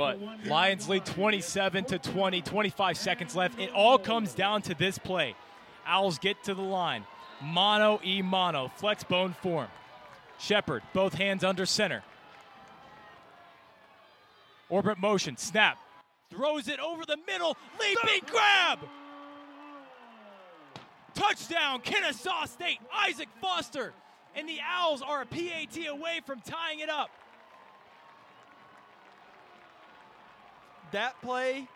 what. Lions lead 27 to 20, 25 seconds left. It all comes down to this play. Owls get to the line. Mono e mono, flex bone form. Shepard, both hands under center. Orbit motion, snap. Throws it over the middle, leaping grab! Touchdown, Kennesaw State, Isaac Foster. And the Owls are a PAT away from tying it up. That play